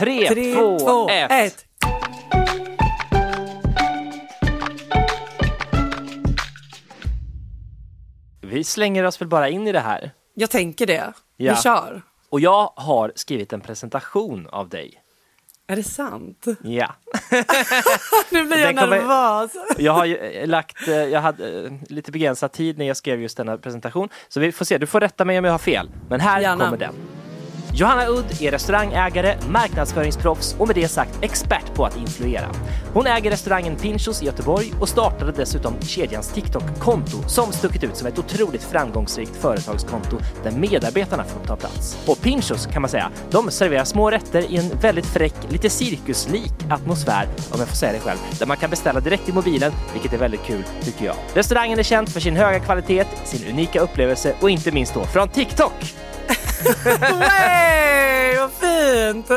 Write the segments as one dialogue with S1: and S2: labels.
S1: Tre,
S2: Tre,
S1: två,
S2: två,
S1: ett.
S2: ett.
S1: Vi slänger oss väl bara in i det här.
S2: Jag tänker det.
S1: Ja.
S2: Vi kör.
S1: Och jag har skrivit en presentation av dig.
S2: Är det sant?
S1: Ja.
S2: Nu blir jag
S1: kommer-
S2: nervös.
S1: Jag har eh, lagt, eh, jag hade eh, lite begränsad tid när jag skrev just denna presentation. Så vi får se, du får rätta mig om jag har fel. Men här
S2: Gärna.
S1: kommer den. Johanna Udd är restaurangägare, marknadsföringsproffs och med det sagt expert på att influera. Hon äger restaurangen Pinchos i Göteborg och startade dessutom kedjans TikTok-konto som stuckit ut som ett otroligt framgångsrikt företagskonto där medarbetarna får ta plats. Och Pinchos kan man säga, de serverar små rätter i en väldigt fräck, lite cirkuslik atmosfär om jag får säga det själv, där man kan beställa direkt i mobilen, vilket är väldigt kul tycker jag. Restaurangen är känd för sin höga kvalitet, sin unika upplevelse och inte minst då från TikTok.
S2: Way, vad fint!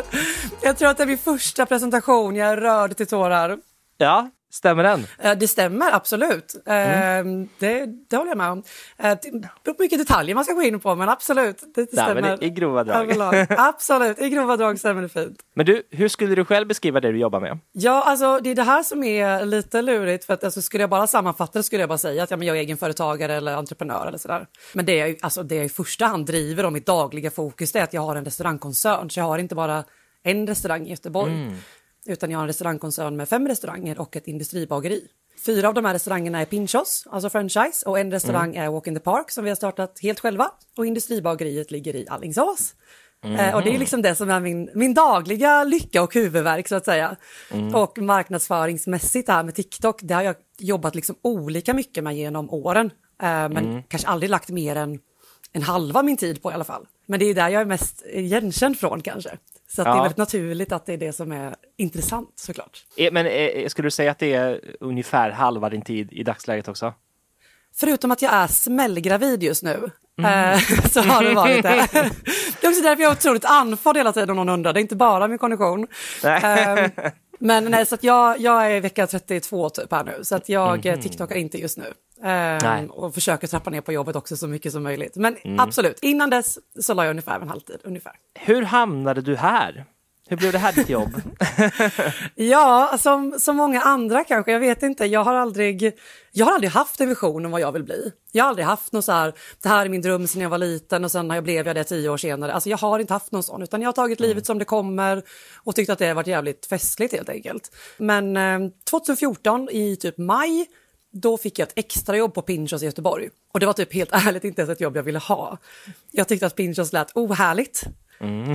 S2: Jag tror att det är min första presentation. Jag är rörd till tårar.
S1: Ja, stämmer den?
S2: Eh, Det stämmer absolut.
S1: Mm.
S2: Det, det håller jag med om. Eh, Det beror på mycket detaljer man ska gå in på, men absolut. Det stämmer.
S1: men i- i grova drag.
S2: Överlag. Absolut, i grova drag stämmer det fint.
S1: Men du, hur skulle du själv beskriva det du jobbar med?
S2: Ja, alltså det är det här som är lite lurigt. För att alltså, skulle jag bara sammanfatta det skulle jag bara säga att ja, men jag är egenföretagare eller entreprenör eller sådär. Men det jag, alltså, det jag i första hand driver och mitt dagliga fokus är att jag har en restaurangkoncern. Så jag har inte bara en restaurang i Göteborg. Utan jag har en restaurangkoncern med fem restauranger och ett industribageri. Fyra av de här restaurangerna är Pinchos, alltså franchise. Och en restaurang är Walk in the Park som vi har startat helt själva. Och industribageriet ligger i Alingsås. Eh, och det är liksom det som är min, min dagliga lycka och huvudvärk så att säga. Och marknadsföringsmässigt det här med TikTok, det har jag jobbat liksom olika mycket med genom åren. Eh, men kanske aldrig lagt mer än en halva min tid på i alla fall. Men det är där jag är mest igenkänd från kanske. Så att det
S1: Ja.
S2: är väldigt naturligt att det är det som är intressant såklart.
S1: Eh, Men eh, skulle du säga att det är ungefär halva din tid i dagsläget också?
S2: Förutom att jag är smällgravid just nu. eh, Så har det varit det. Det är också därför jag är otroligt andfådd hela tiden om någon undrar. Det är inte bara min kondition.
S1: Nej.
S2: Eh, Men nej, så att jag, jag är vecka 32 typ här nu. Så att jag mm. TikTokar inte just nu.
S1: Nej.
S2: och försöker trappa ner på jobbet också så mycket som möjligt. Men absolut, innan dess så la jag ungefär en halvtid. Ungefär.
S1: Hur hamnade du här? Hur blev det här ditt jobb?
S2: Ja, som, som många andra kanske. Jag vet inte. Jag har aldrig, jag har aldrig haft en vision om vad jag vill bli. Jag har aldrig haft något så här, det här är min dröm sedan jag var liten och sen har jag blev jag det tio år senare. Alltså jag har inte haft någon sån, utan jag har tagit livet som det kommer och tyckt att det har varit jävligt festligt helt enkelt. Men eh, 2014 i typ maj, då fick jag ett extrajobb på Pinchos i Göteborg. Och det var typ helt ärligt inte ens ett jobb jag ville ha. Jag tyckte att Pinchos lät ohärligt.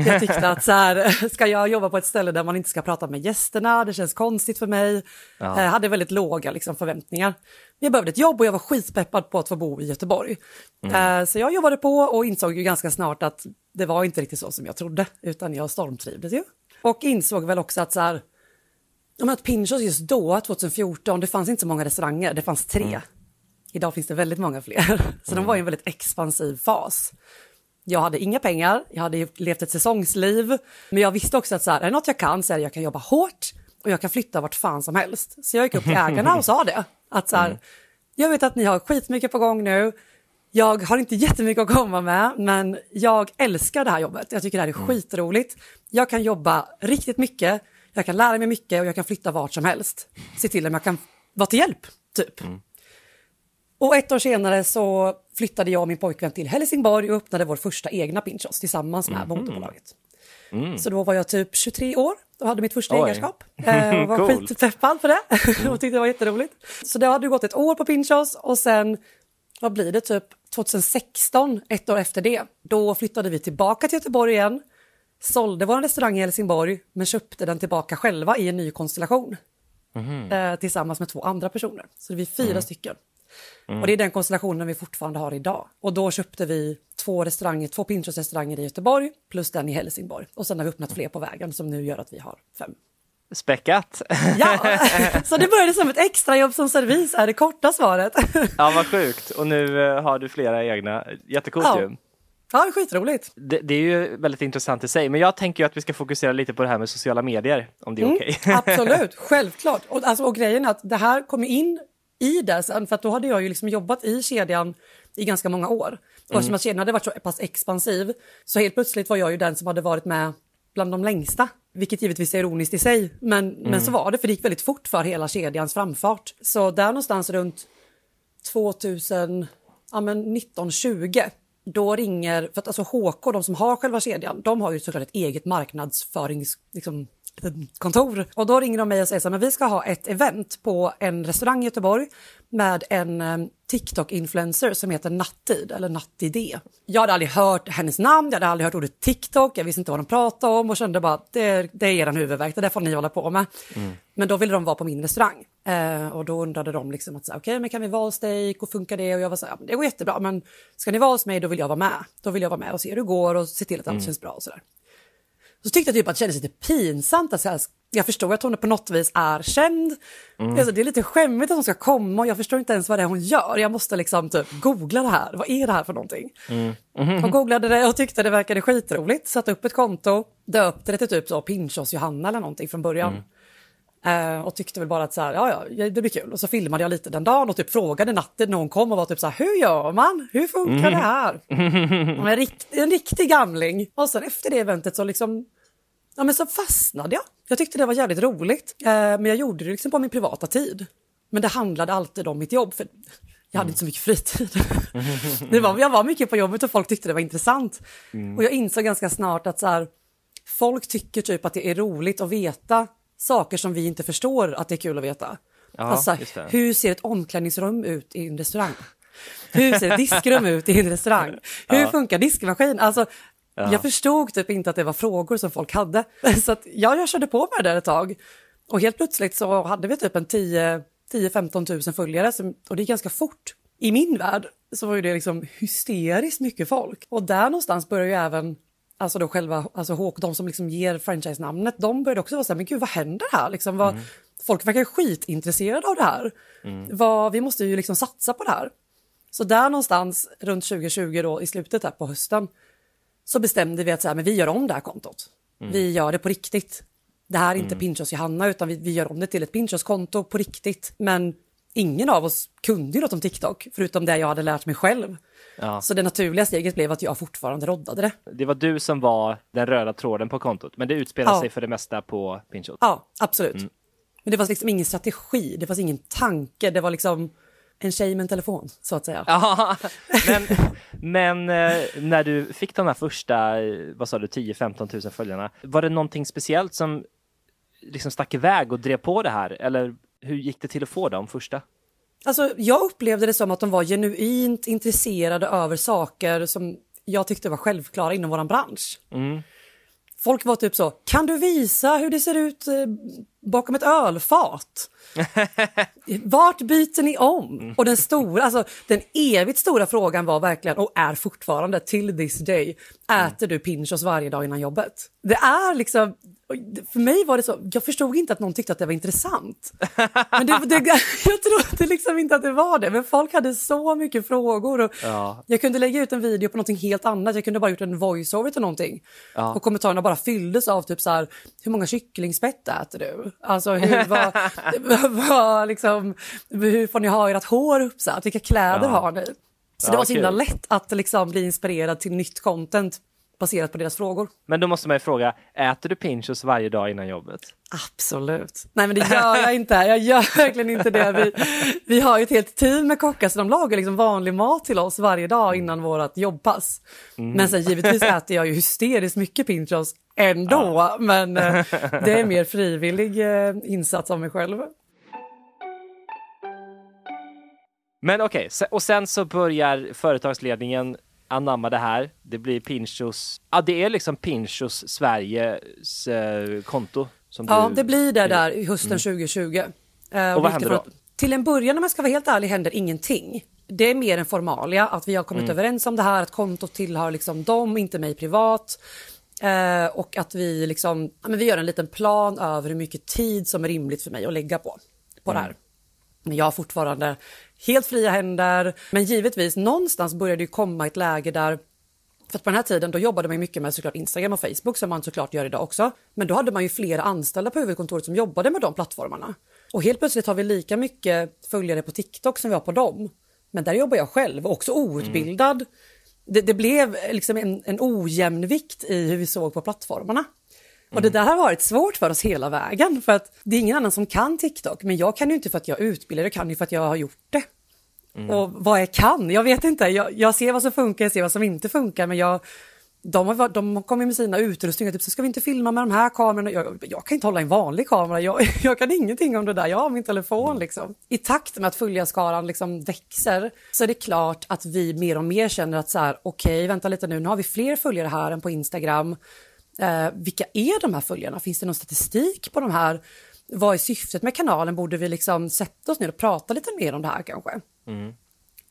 S2: Jag tyckte att så här, ska jag jobba på ett ställe där man inte ska prata med gästerna, det känns konstigt för mig. Jag hade väldigt låga liksom, förväntningar. Jag behövde ett jobb och jag var skitpeppad på att få bo i Göteborg. Eh, Så jag jobbade på och insåg ju ganska snart att det var inte riktigt så som jag trodde, utan jag stormtrivdes ju. Och insåg väl också att så här, Ja, men att Pinchos just då, 2014, det fanns inte så många restauranger, det fanns tre. Idag finns det väldigt många fler. Så de var i en väldigt expansiv fas. Jag hade inga pengar, jag hade levt ett säsongsliv, men jag visste också att så här, är det något jag kan så är det jag kan jobba hårt och jag kan flytta vart fan som helst. Så jag gick upp till ägarna och sa det, att så här, jag vet att ni har skitmycket på gång nu, jag har inte jättemycket att komma med, men jag älskar det här jobbet. Jag tycker det här är skitroligt. Jag kan jobba riktigt mycket, jag kan lära mig mycket och jag kan flytta vart som helst. Se till om jag kan vara till hjälp, typ. Och ett år senare så flyttade jag och min pojkvän till Helsingborg och öppnade vår första egna Pinchos tillsammans med moderbolaget. Så då var jag typ 23 år och hade mitt första
S1: Oj.
S2: ägarskap. Eh, var
S1: Coolt.
S2: skitpeppad för det och tyckte det var jätteroligt. Så det hade gått ett år på Pinchos och sen, vad blir det, typ 2016, ett år efter det, då flyttade vi tillbaka till Göteborg igen, sålde vår restaurang i Helsingborg men köpte den tillbaka själva i en ny konstellation. Eh, tillsammans med två andra personer. Så det är vi fyra stycken. Och det är den konstellationen vi fortfarande har idag. Och då köpte vi två restauranger, två Pinterest-restauranger i Göteborg plus den i Helsingborg. Och sen har vi öppnat fler på vägen som nu gör att vi har fem.
S1: Späckat.
S2: Ja, så det började som ett extrajobb som servis är det korta svaret.
S1: ja, vad sjukt. Och nu eh, har du flera egna. Jättecoolt
S2: Ja.
S1: ju.
S2: Ja, skitroligt.
S1: Det, det är ju väldigt intressant i sig, men jag tänker att vi ska fokusera lite på det här med sociala medier, om det är okej.
S2: Absolut, självklart. Och, alltså, och grejen är att det här kom in i det sen, för då hade jag ju liksom jobbat i kedjan i ganska många år. Och eftersom att kedjan hade varit så pass expansiv så helt plötsligt var jag ju den som hade varit med bland de längsta. Vilket givetvis är ironiskt i sig, men, men så var det för det gick väldigt fort för hela kedjans framfart. Så där någonstans runt 2000, ja men 1920 då ringer, för att alltså HK, de som har själva kedjan, de har ju såklart ett eget marknadsförings, liksom, kontor. Och då ringer de mig och säger så här, men vi ska ha ett event på en restaurang i Göteborg med en eh, TikTok-influencer som heter Nattid, eller Nattidé. Jag hade aldrig hört hennes namn, jag hade aldrig hört ordet TikTok, jag visste inte vad de pratade om och kände bara, det, är- det är er huvudvärk, det där får ni hålla på med. Men då ville de vara på min restaurang. Eh, och då undrade de liksom att, så okej, men kan vi vara hos dig och funkar det? Och jag var så här, "Ja, men det går jättebra, men ska ni vara hos mig då vill jag vara med. Då vill jag vara med och se hur det går och se till att allt känns bra och sådär. Så tyckte jag typ att det kändes lite pinsamt. Att så här, jag förstår att hon på något vis är känd. Alltså, det är lite skämmigt att hon ska komma och jag förstår inte ens vad det är hon gör. Jag måste liksom typ googla det här. Vad är det här för någonting? Och googlade det och tyckte det verkade skitroligt. Satte upp ett konto, döpte det till typ så Pinchos Johanna eller någonting från början. Eh, och tyckte väl bara att så här, ja, ja, det blir kul. Och så filmade jag lite den dagen och typ frågade natten när hon kom och var typ så här, hur gör man? Hur funkar det här? En, rikt, en riktig gamling. Och sen efter det eventet så liksom, ja men så fastnade jag. Jag tyckte det var jävligt roligt. Eh, men jag gjorde det liksom på min privata tid. Men det handlade alltid om mitt jobb. För jag hade inte så mycket fritid. det var, jag var mycket på jobbet och folk tyckte det var intressant. Och jag insåg ganska snart att så här, folk tycker typ att det är roligt att veta saker som vi inte förstår att det är kul att veta.
S1: Ja,
S2: alltså, hur ser ett omklädningsrum ut i en restaurang? Hur ser ett diskrum ut i en restaurang? Hur funkar diskmaskin? Alltså, Jag förstod typ inte att det var frågor som folk hade. Så att, ja, jag körde på med det där ett tag. Och helt plötsligt så hade vi typ en 10-15 tusen följare som, och det är ganska fort. I min värld så var ju det liksom hysteriskt mycket folk. Och där någonstans börjar ju även Alltså då själva, alltså Hawk, de som liksom ger franchise-namnet, de började också vara så här, men gud vad händer här? Liksom, vad, Folk verkar skitintresserade av det här. Vad, vi måste ju liksom satsa på det här. Så där någonstans runt 2020 då, i slutet här på hösten, så bestämde vi att så här, men vi gör om det här kontot. Vi gör det på riktigt. Det här är inte Pinchos Johanna, utan vi, vi gör om det till ett Pinchos-konto på riktigt. Men ingen av oss kunde ju något om TikTok, förutom det jag hade lärt mig själv.
S1: Ja.
S2: Så det naturliga steget blev att jag fortfarande roddade det.
S1: Det var du som var den röda tråden på kontot, men det utspelar
S2: Ja.
S1: sig för det mesta på Pinchot.
S2: Ja, absolut. Men det var liksom ingen strategi, det fanns ingen tanke, det var liksom en tjej med en telefon, så att säga.
S1: Ja, men, men eh, när du fick de här första, eh, vad sa du, 10-15 000 följarna, var det någonting speciellt som liksom stack iväg och drev på det här? Eller hur gick det till att få de första?
S2: Alltså, jag upplevde det som att de var genuint intresserade över saker som jag tyckte var självklara inom vår bransch. Folk var typ så, kan du visa hur det ser ut eh, bakom ett ölfat? Vart byter ni om? Och den stora, alltså den evigt stora frågan var verkligen, och är fortfarande till this day, äter du pinchos varje dag innan jobbet? Det är liksom, för mig var det så, jag förstod inte att någon tyckte att det var intressant. Men det, det, jag trodde liksom inte att det var det, men folk hade så mycket frågor. Och
S1: Ja.
S2: Jag kunde lägga ut en video på någonting helt annat, jag kunde bara gjort en voiceover till någonting. Och kommentarerna bara fylldes av typ så här, hur många kycklingspett äter du? Alltså hur, vad, vad, liksom, hur får ni ha ert hår uppsatt? Vilka kläder
S1: Ja.
S2: har ni? Så
S1: Ja,
S2: det var så himla lätt att liksom bli inspirerad till nytt content baserat på deras frågor.
S1: Men då måste man ju fråga, äter du Pinchos varje dag innan jobbet?
S2: Absolut. Nej men det gör jag inte. Jag gör verkligen inte det. Vi, vi har ju ett helt team med kockar så de lagar liksom vanlig mat till oss varje dag innan vårt jobbpass. Men sen givetvis äter jag ju hysteriskt mycket pinchos ändå. Men eh, det är mer frivillig eh, insats av mig själv.
S1: Men okej, se- och sen så börjar företagsledningen anamma det här. Det blir Pinchos, ja det är liksom Pinchos Sveriges eh, konto. Som
S2: Ja,
S1: du,
S2: det blir det där i hösten 2020. Eh,
S1: Och vad händer då?
S2: Till en början om jag ska vara helt ärlig händer ingenting. Det är mer en formalia, att vi har kommit överens om det här, att kontot tillhör liksom dem, inte mig privat. Eh, och att vi, liksom, ja, men vi gör en liten plan över hur mycket tid som är rimligt för mig att lägga på, på det här. Men jag har fortfarande helt fria händer. Men givetvis, någonstans börjar det komma ett läge där för att på den här tiden då jobbade man mycket med såklart Instagram och Facebook som man såklart gör idag också. Men då hade man ju flera anställda på huvudkontoret som jobbade med de plattformarna. Och helt plötsligt har vi lika mycket följare på TikTok som vi har på dem. Men där jobbar jag själv, också outbildad. Mm. Det, det, blev liksom en, en ojämnvikt i hur vi såg på plattformarna. Och det där har varit svårt för oss hela vägen, för att det är ingen annan som kan TikTok, men jag kan ju inte för att jag är utbildad, jag kan ju för att jag har gjort det. Mm. Och vad jag kan, jag vet inte, jag, jag, ser vad som funkar, jag ser vad som inte funkar, men jag, de, har, de kommer med sina utrustningar, typ så ska vi inte filma med de här kamerorna, jag, jag kan inte hålla en vanlig kamera, jag, jag, kan ingenting om det där, jag har min telefon mm. liksom. I takt med att följarskaran liksom växer så är det klart att vi mer och mer känner att så här, okej, okay, vänta lite nu, nu har vi fler följare här än på Instagram, Eh, vilka är de här följarna? Finns det någon statistik på de här? Vad är syftet med kanalen? Borde vi liksom sätta oss ner och prata lite mer om det här kanske? Mm.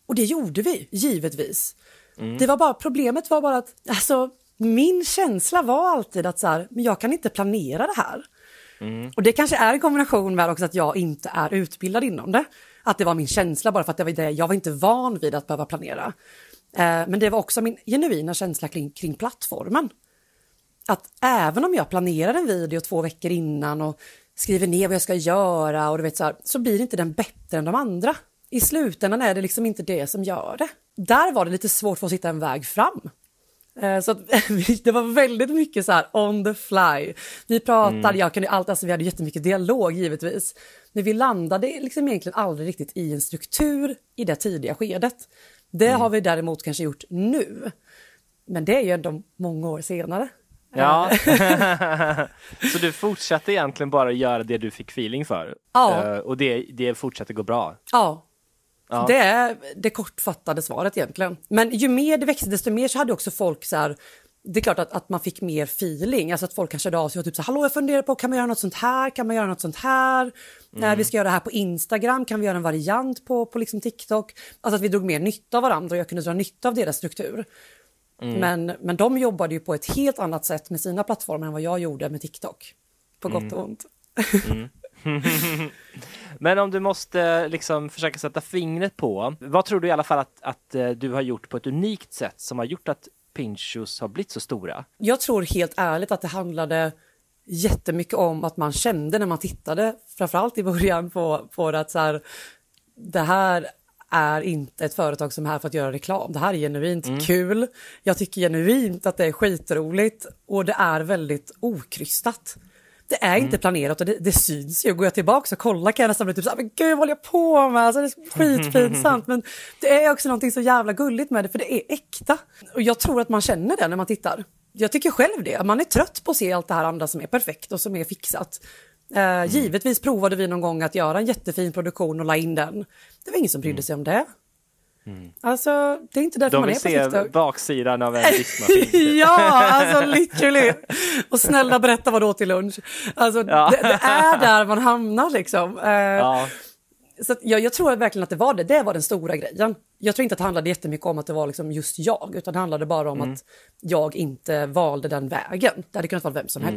S2: Och det gjorde vi, givetvis. Mm. Det var bara, problemet var bara att alltså, min känsla var alltid att så här, men jag kan inte planera det här. Mm. Och det kanske är en kombination med också att jag inte är utbildad inom det. Att det var min känsla bara för att det var det, jag var inte van vid att behöva planera. Eh, men det var också min genuina känsla kring, kring plattformen att även om jag planerar en video två veckor innan och skriver ner vad jag ska göra och du vet så här, så blir inte den bättre än de andra. I slutändan är det liksom inte det som gör det. Där var det lite svårt för att hitta en väg fram. Eh, så det var väldigt mycket så här on the fly. Vi pratade, mm. jag kunde allt, alltså vi hade jättemycket dialog givetvis. Men vi landade liksom egentligen aldrig riktigt i en struktur i det tidiga skedet. Det mm. har vi däremot kanske gjort nu. Men det är ju ändå många år senare.
S1: Ja, så du fortsatte egentligen bara göra det du fick feeling för?
S2: Ja.
S1: Uh, och det, det fortsatte gå bra?
S2: Ja. ja. Det är det kortfattade svaret egentligen. Men ju mer det växte desto mer så hade också folk så här, det är klart att, att man fick mer feeling, alltså att folk kanske hörde av sig och typ så hallå jag funderar på kan man göra något sånt här, kan man göra något sånt här, mm. när vi ska göra det här på Instagram, kan vi göra en variant på, på liksom TikTok, alltså att vi drog mer nytta av varandra och jag kunde dra nytta av deras struktur. Mm. Men, men de jobbade ju på ett helt annat sätt med sina plattformar än vad jag gjorde med TikTok. På gott och ont. Mm.
S1: men om du måste liksom försöka sätta fingret på, vad tror du i alla fall att, att eh, du har gjort på ett unikt sätt som har gjort att Pinchos har blivit så stora?
S2: Jag tror helt ärligt att det handlade jättemycket om att man kände när man tittade, framförallt i början på, på det att så här, det här är inte ett företag som är här för att göra reklam. Det här är genuint mm. kul. Jag tycker genuint att det är skitroligt och det är väldigt okrystat. Det är mm. inte planerat och det, det, syns ju. Går jag tillbaka och kollar kan jag nästan bli typ så här, men gud vad håller jag på med? Alltså, det är skitpinsamt. men det är också någonting så jävla gulligt med det för det är äkta. Och jag tror att man känner det när man tittar. Jag tycker själv det. Man är trött på att se allt det här andra som är perfekt och som är fixat. Eh, mm. Givetvis provade vi någon gång att göra en jättefin produktion och la in den. Det var ingen som brydde mm. sig om det. Mm. Alltså, det är inte därför De man är på TikTok.
S1: De vill se baksidan av en diskmaskin.
S2: ja, alltså literally. Och snälla berätta vad du åt till lunch. Alltså, ja. det, det, är där man hamnar liksom. Uh, ja. Så jag, jag, tror verkligen att det var det. Det var den stora grejen. Jag tror inte att det handlade jättemycket om att det var liksom just jag, utan det handlade bara om mm. att jag inte valde den vägen. Det hade kunnat vara vem som mm.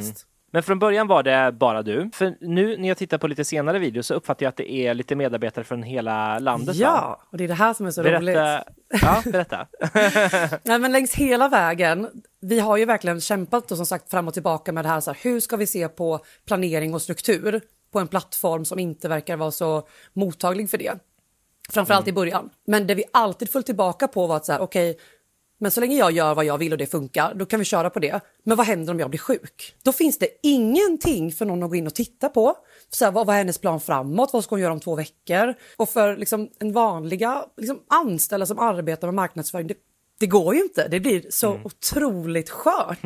S1: Men från början var det bara du. För nu när jag tittar på lite senare videos så uppfattar jag att det är lite medarbetare från hela landet.
S2: Ja, va? och det är det här som är så
S1: berätta.
S2: roligt.
S1: Ja, berätta.
S2: Nej, men längs hela vägen, vi har ju verkligen kämpat och som sagt fram och tillbaka med det här, så här, hur ska vi se på planering och struktur på en plattform som inte verkar vara så mottaglig för det. Framförallt mm. i början. Men det vi alltid föll tillbaka på var att så här, okej, okay, men så länge jag gör vad jag vill och det funkar, då kan vi köra på det. Men vad händer om jag blir sjuk? Då finns det ingenting för någon att gå in och titta på. Så här, vad, vad är hennes plan framåt? Vad ska hon göra om två veckor? Och för liksom, en vanliga liksom, anställda som arbetar med marknadsföring, det, det går ju inte. Det blir så mm. otroligt skört.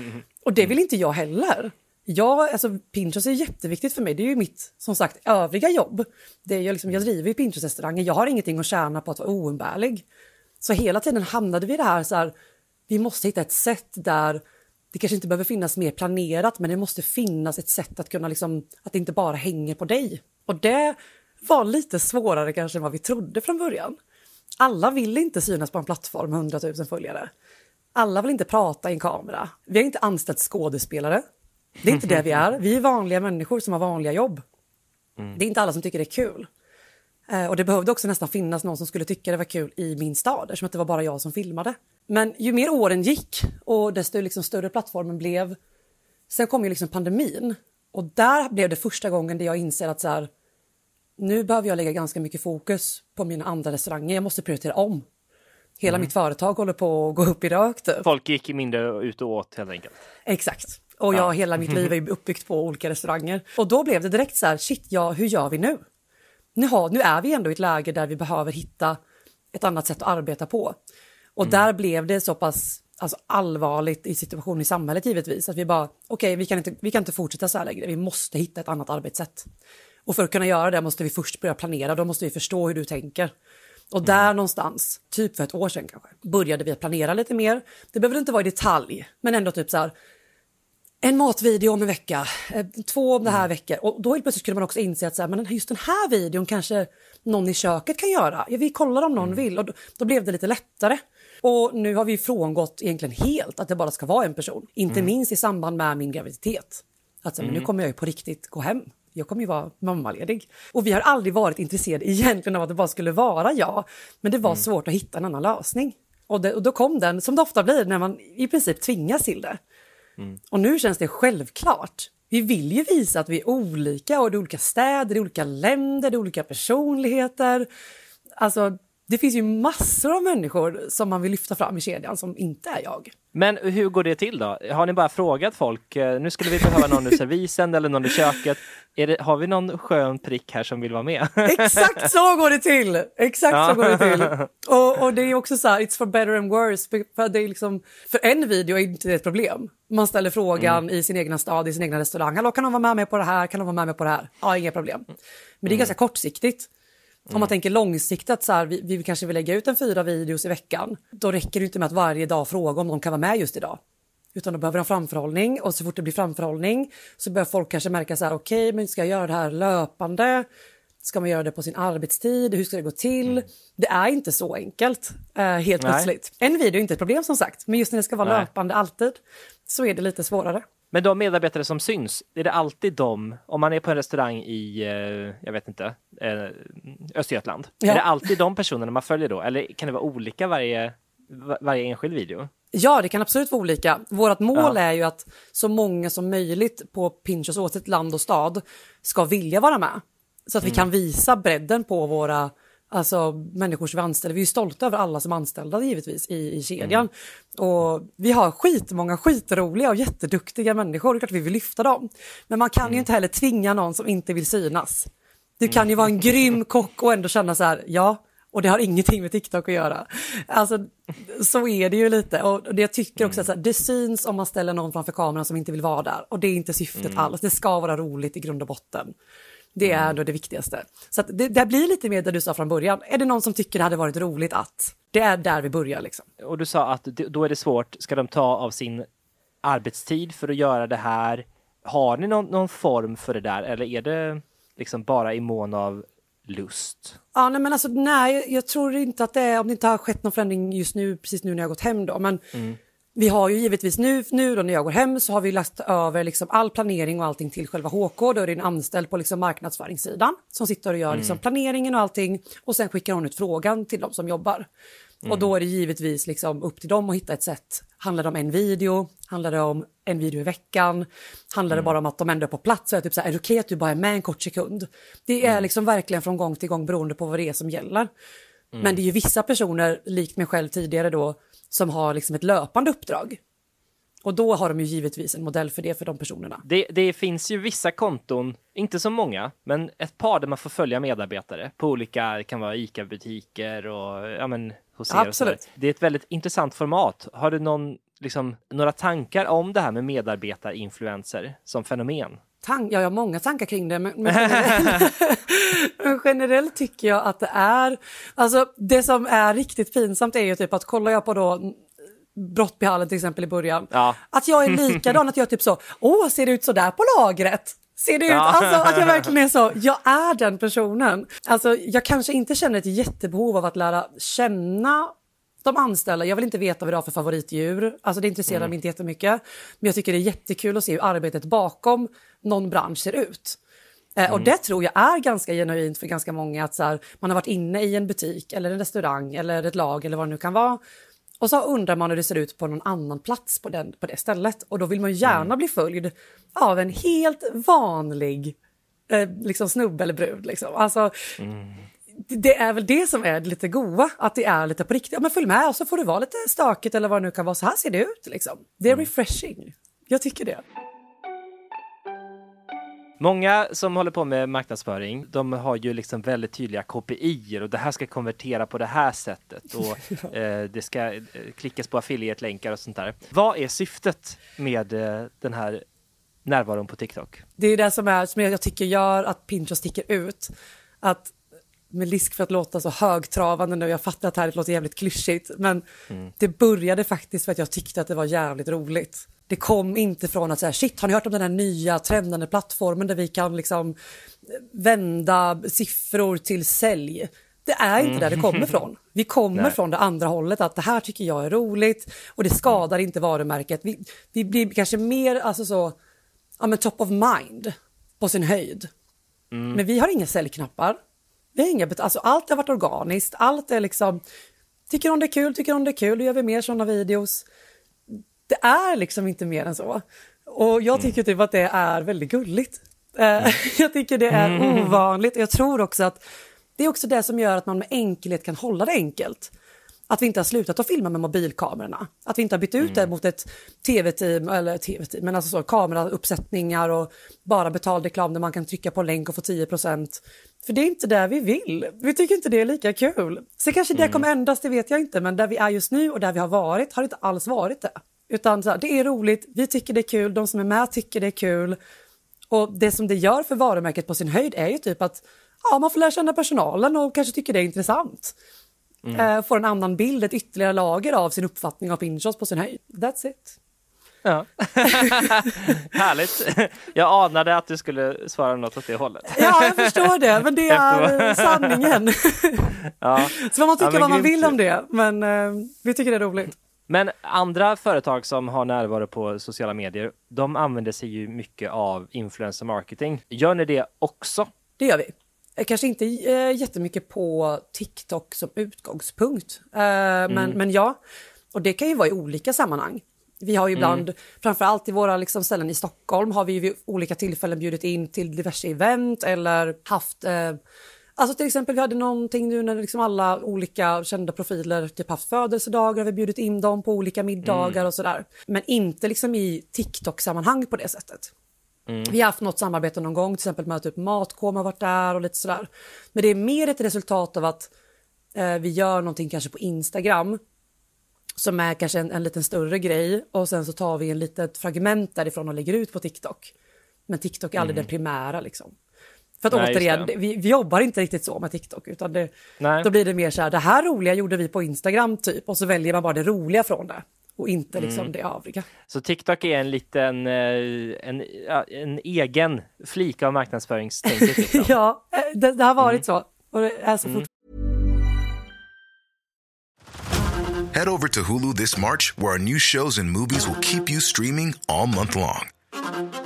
S2: Och det vill inte jag heller. Jag, alltså Pinterest är jätteviktigt för mig. Det är ju mitt, som sagt, övriga jobb. Det är ju liksom, jag driver ju Pinterest-restaurangen. Jag har ingenting att tjäna på att vara oumbärlig. Så hela tiden hamnade vi i det här så här, vi måste hitta ett sätt där det kanske inte behöver finnas mer planerat, men det måste finnas ett sätt att kunna liksom, att det inte bara hänger på dig. Och det var lite svårare kanske än vad vi trodde från början. Alla vill inte synas på en plattform med 100 000 följare. Alla vill inte prata i en kamera. Vi har inte anställt skådespelare. Det är inte det vi är. Vi är vanliga människor som har vanliga jobb. Mm. Det är inte alla som tycker det är kul. Eh, och det behövde också nästan finnas någon som skulle tycka det var kul i min stad eftersom det var bara jag som filmade. Men ju mer åren gick och desto liksom större plattformen blev. Sen kom ju liksom pandemin och där blev det första gången där jag inser att så här, nu behöver jag lägga ganska mycket fokus på mina andra restauranger. Jag måste prioritera om. Hela mm. mitt företag håller på att gå upp i rök. Typ.
S1: Folk gick mindre ut och åt helt enkelt.
S2: Exakt. Och jag, ja. hela mitt liv är uppbyggt på olika restauranger. Och då blev det direkt så här, shit, ja, hur gör vi nu? Nu, har, nu är vi ändå i ett läge där vi behöver hitta ett annat sätt att arbeta på. Och mm. där blev det så pass alltså, allvarligt i situationen i samhället givetvis, att vi bara, okej, okay, vi, kan inte, vi kan inte fortsätta så här längre, vi måste hitta ett annat arbetssätt. Och för att kunna göra det måste vi först börja planera, då måste vi förstå hur du tänker. Och där mm. någonstans, typ för ett år sedan kanske, började vi planera lite mer. Det behöver inte vara i detalj, men ändå typ så här, en matvideo om en vecka, eh, två om det här mm. veckor. Och då helt plötsligt skulle man också inse att så här, men just den här videon kanske någon i köket kan göra. Ja, vi kollar om någon mm. vill och då, då, blev det lite lättare. Och nu har vi frångått egentligen helt att det bara ska vara en person. Inte mm. minst i samband med min graviditet. Att så, men nu mm. kommer jag ju på riktigt gå hem. Jag kommer ju vara mammaledig. Och vi har aldrig varit intresserade egentligen av att det bara skulle vara jag. Men det var mm. svårt att hitta en annan lösning. Och, det, och då kom den, som det ofta blir när man i princip tvingas till det. Mm. Och nu känns det självklart. Vi vill ju visa att vi är olika och det är olika städer, det är olika länder, det är olika personligheter. Alltså, det finns ju massor av människor som man vill lyfta fram i kedjan som inte är jag.
S1: Men hur går det till då? Har ni bara frågat folk, eh, nu skulle vi behöva någon i servisen eller någon i köket. Det, har vi någon skön prick här som vill vara med?
S2: Exakt så går det till! Exakt ja. så går det till. Och, och, det är också så här, it's for better and worse. För, det är liksom, för en video är inte det ett problem. Man ställer frågan mm. i sin egna stad, i sin egna restaurang. Hallå, kan de vara med mig på det här? Kan de vara med mig på det här? Ja, inga problem. Men det är mm. ganska kortsiktigt. Om man tänker långsiktigt, så här, vi, vi kanske vill lägga ut en fyra videos i veckan. Då räcker det inte med att varje dag fråga om de kan vara med just idag. Utan då behöver de framförhållning och så fort det blir framförhållning så börjar folk kanske märka så här, okej, okay, men ska jag göra det här löpande? Ska man göra det på sin arbetstid? Hur ska det gå till? Mm. Det är inte så enkelt eh, helt Nej. plötsligt. En video är inte ett problem som sagt, men just när det ska vara Nej. löpande alltid så är det lite svårare.
S1: Men de medarbetare som syns, är det alltid de, om man är på en restaurang i, eh, jag vet inte, eh, Östergötland, ja. är det alltid de personerna man följer då? Eller kan det vara olika varje, varje enskild video?
S2: Ja, det kan absolut vara olika. Vårt mål ja. är ju att så många som möjligt på Pinchos oavsett land och stad ska vilja vara med. Så att mm. vi kan visa bredden på våra alltså, människor som vi anställer. Vi är stolta över alla som är anställda givetvis i, i kedjan. Mm. Och vi har skitmånga skitroliga och jätteduktiga människor, det är klart vi vill lyfta dem. Men man kan mm. ju inte heller tvinga någon som inte vill synas. Du kan ju vara en grym kock och ändå känna så här, ja, och det har ingenting med TikTok att göra. Alltså, så är det ju lite. Och det jag tycker också mm. att det syns om man ställer någon framför kameran som inte vill vara där. Och det är inte syftet mm. alls. Det ska vara roligt i grund och botten. Det är mm. då det viktigaste. Så det, det blir lite mer det du sa från början. Är det någon som tycker det hade varit roligt att? Det är där vi börjar liksom.
S1: Och du sa att då är det svårt. Ska de ta av sin arbetstid för att göra det här? Har ni någon, någon form för det där eller är det liksom bara i mån av lust?
S2: Ja, nej, men alltså, nej, jag tror inte att det är, om det inte har skett någon förändring just nu, precis nu när jag gått hem då, men mm. vi har ju givetvis nu, nu då när jag går hem så har vi lagt över liksom all planering och allting till själva HK, då är det en anställd på liksom marknadsföringssidan som sitter och gör mm. liksom planeringen och allting och sen skickar hon ut frågan till de som jobbar. Mm. Och då är det givetvis liksom upp till dem att hitta ett sätt. Handlar det om en video? Handlar det om en video i veckan? Handlar mm. det bara om att de ändå är på plats? är, typ så här, är det okej okay att du bara är med en kort sekund? Det är mm. liksom verkligen från gång till gång beroende på vad det är som gäller. Mm. Men det är ju vissa personer, likt mig själv tidigare då, som har liksom ett löpande uppdrag. Och då har de ju givetvis en modell för det för de personerna.
S1: Det, det, finns ju vissa konton, inte så många, men ett par där man får följa medarbetare på olika, det kan vara ICA-butiker och ja men hos er.
S2: Absolut.
S1: Det är ett väldigt intressant format. Har du någon, liksom, några tankar om det här med medarbetarinfluencer som fenomen?
S2: Tank, ja, jag har många tankar kring det, men, men, generellt, men, generellt, tycker jag att det är... Alltså, det som är riktigt pinsamt är ju typ att kollar jag på då Brottbyhallen till exempel i början, ja. att jag är likadan, att jag typ så, åh, ser det ut så där på lagret? Ser det ut? Alltså att jag verkligen är så, jag är den personen. Alltså jag kanske inte känner ett jättebehov av att lära känna de anställda. Jag vill inte veta vad det har för favoritdjur. Alltså det intresserar mm. mig inte jättemycket. Men jag tycker det är jättekul att se hur arbetet bakom någon bransch ser ut. Eh, mm. Och det tror jag är ganska genuint för ganska många att så här, man har varit inne i en butik eller en restaurang eller ett lag eller vad det nu kan vara. Och så undrar man hur det ser ut på någon annan plats på, den, på det stället. Och då vill man gärna mm. bli följd av en helt vanlig eh, liksom snubbe eller brud. Liksom. Alltså, mm. Det är väl det som är lite goa, att det är lite på riktigt. Ja, men följ med och så får det vara lite stökigt eller vad det nu kan vara. Så här ser det ut. Liksom. Det är mm. refreshing. Jag tycker det.
S1: Många som håller på med marknadsföring, de har ju liksom väldigt tydliga KPI och det här ska konvertera på det här sättet och eh, det ska eh, klickas på affiliate-länkar och sånt där. Vad är syftet med eh, den här närvaron på TikTok?
S2: Det är det som, är, som jag tycker gör att Pinterest sticker ut. Att med risk för att låta så högtravande nu, jag fattar att det här låter jävligt klyschigt, men mm. det började faktiskt för att jag tyckte att det var jävligt roligt. Det kom inte från att säga shit, har ni hört om den här nya trendande plattformen där vi kan liksom vända siffror till sälj? Det är inte mm. där det kommer mm. från. Vi kommer Nej. från det andra hållet, att det här tycker jag är roligt och det skadar inte varumärket. Vi, vi blir kanske mer alltså så, ja, men top of mind på sin höjd. Mm. Men vi har inga säljknappar. Vi har inga, alltså allt har varit organiskt, allt är liksom, tycker hon det är kul, tycker hon det är kul, då gör vi mer sådana videos det är liksom inte mer än så. Och jag tycker typ att det är väldigt gulligt. Mm. jag tycker det är mm. ovanligt. Jag tror också att det är också det som gör att man med enkelhet kan hålla det enkelt. Att vi inte har slutat att filma med mobilkamerorna. Att vi inte har bytt ut mm. det mot ett tv-team, eller tv-team, men alltså så kamerauppsättningar och bara betald reklam där man kan trycka på en länk och få 10% För det är inte det vi vill. Vi tycker inte det är lika kul. Så kanske det mm. kommer ändras, det vet jag inte, men där vi är just nu och där vi har varit har inte alls varit det. Utan så här, det är roligt, vi tycker det är kul, de som är med tycker det är kul. Och det som det gör för varumärket på sin höjd är ju typ att ja, man får lära känna personalen och kanske tycker det är intressant. Mm. Eh, får en annan bild, ett ytterligare lager av sin uppfattning av Pinchos på sin höjd. That's it.
S1: Ja. Härligt. Jag anade att du skulle svara något åt det hållet.
S2: ja, jag förstår det, men det är sanningen. ja. Så man tycka ja, vad man vill om det, men eh, vi tycker det är roligt.
S1: Men andra företag som har närvaro på sociala medier, de använder sig ju mycket av influencer marketing. Gör ni det också?
S2: Det gör vi. Eh, kanske inte äh, jättemycket på TikTok som utgångspunkt, äh, mm. men, men ja. Och det kan ju vara i olika sammanhang. Vi har ju ibland, mm. framförallt i våra liksom ställen i Stockholm, har vi vid olika tillfällen bjudit in till diverse event eller haft eh, Alltså till exempel vi hade någonting nu när liksom alla olika kända profiler typ haft födelsedagar, vi har bjudit in dem på olika middagar mm. och sådär. Men inte liksom i TikTok-sammanhang på det sättet. Mm. Vi har haft något samarbete någon gång, till exempel med typ Matkom har varit där och lite sådär. Men det är mer ett resultat av att eh, vi gör någonting kanske på Instagram som är kanske en, en liten större grej och sen så tar vi en litet fragment därifrån och lägger ut på TikTok. Men TikTok är aldrig mm. det primära liksom. För att Nej, återigen, vi, vi, jobbar inte riktigt så med TikTok utan det, då blir det mer så här, det här roliga gjorde vi på Instagram typ och så väljer man bara det roliga från det och inte liksom mm. det övriga.
S1: Så TikTok är en liten, eh, en, en egen flik av marknadsföringstänket? Liksom.
S2: ja, eh, det, det, har varit mm. så och det är så mm.
S3: Head over to Hulu this March where our new shows and movies will keep you streaming all month long.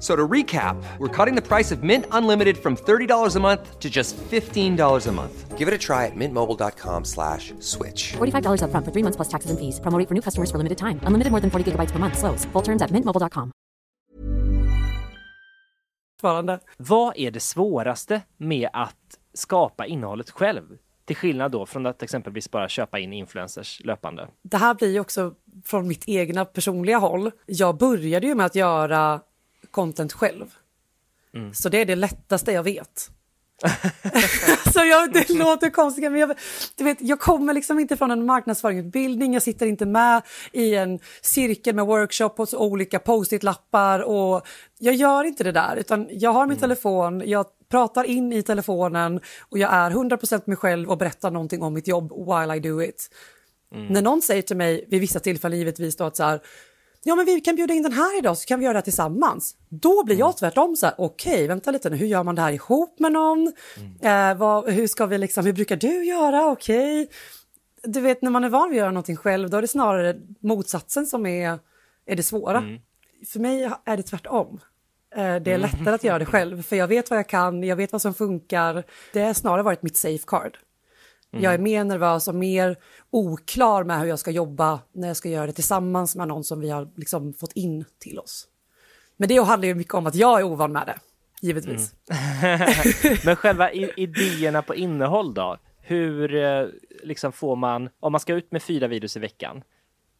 S4: So to recap, we're cutting the price of Mint Unlimited from $30 a month to just $15 a month. Give it a try at mintmobile.com slash switch.
S5: $45 up front for three months plus taxes and fees. Promoting for new customers for limited time. Unlimited more than 40 gigabytes per month. Slows. Full terms at mintmobile.com.
S1: Vad är det svåraste med att skapa innehållet själv? Till skillnad då från att exempelvis bara köpa in influencers löpande.
S2: Det här blir ju också från mitt egna personliga håll. Jag började ju med att göra content själv. Så det är det lättaste jag vet. så jag, det låter konstigt, men jag, du vet, jag kommer liksom inte från en marknadsföringsutbildning, jag sitter inte med i en cirkel med workshop och olika post-it-lappar och jag gör inte det där, utan jag har min telefon, jag pratar in i telefonen och jag är 100% mig själv och berättar någonting om mitt jobb while I do it. När någon säger till mig vid vissa tillfällen givetvis då att så här, ja men vi kan bjuda in den här idag så kan vi göra det tillsammans. Då blir jag tvärtom så här, okej, vänta lite nu, hur gör man det här ihop med någon? Eh, vad, hur ska vi liksom, hur brukar du göra? Okej. Du vet, när man är van vid att göra någonting själv, då är det snarare motsatsen som är, är det svåra. För mig är det tvärtom. Eh, Det är lättare att göra det själv, för jag vet vad jag kan, jag vet vad som funkar. Det har snarare varit mitt safeguard. Jag är mer nervös och mer oklar med hur jag ska jobba när jag ska göra det tillsammans med någon som vi har liksom fått in till oss. Men det handlar ju mycket om att jag är ovan med det, givetvis.
S1: Men själva idéerna på innehåll då? Hur eh, liksom får man, om man ska ut med fyra videos i veckan,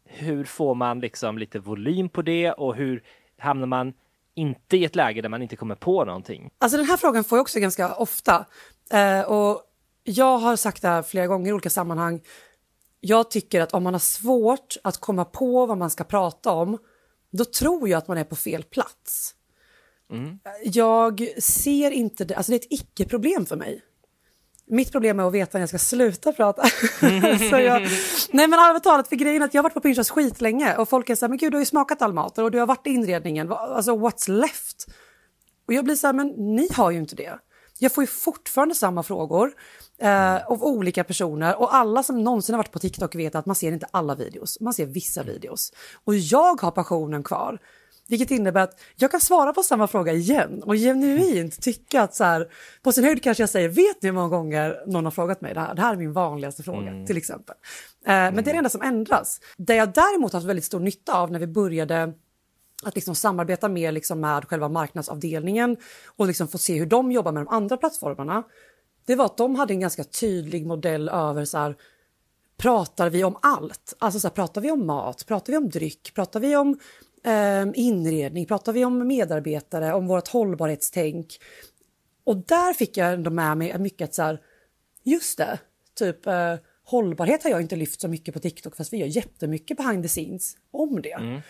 S1: hur får man liksom lite volym på det och hur hamnar man inte i ett läge där man inte kommer på någonting?
S2: Alltså den här frågan får jag också ganska ofta. Eh, och jag har sagt det här flera gånger i olika sammanhang. Jag tycker att om man har svårt att komma på vad man ska prata om, då tror jag att man är på fel plats. Jag ser inte det, alltså det är ett icke-problem för mig. Mitt problem är att veta när jag ska sluta prata. så jag, nej men allvarligt talat, för grejen att jag har varit på Pinchas skitlänge och folk är så här, men gud du har ju smakat all mat och du har varit i inredningen, alltså what's left? Och jag blir så här, men ni har ju inte det. Jag får ju fortfarande samma frågor eh, av olika personer och alla som någonsin har varit på TikTok vet att man ser inte alla videos, man ser vissa videos. Och jag har passionen kvar. Vilket innebär att jag kan svara på samma fråga igen och genuint tycka att så här, på sin höjd kanske jag säger, vet ni hur många gånger någon har frågat mig det här? Det här är min vanligaste fråga till exempel. Eh, Men det är det enda som ändras. Det jag däremot har haft väldigt stor nytta av när vi började att liksom samarbeta mer liksom med själva marknadsavdelningen och liksom få se hur de jobbar med de andra plattformarna. Det var att de hade en ganska tydlig modell över så här, pratar vi om allt? Alltså så här, pratar vi om mat, pratar vi om dryck, pratar vi om eh, inredning, pratar vi om medarbetare, om vårt hållbarhetstänk? Och där fick jag ändå med mig mycket att så här, just det, typ eh, hållbarhet har jag inte lyft så mycket på TikTok fast vi gör jättemycket behind the scenes om det.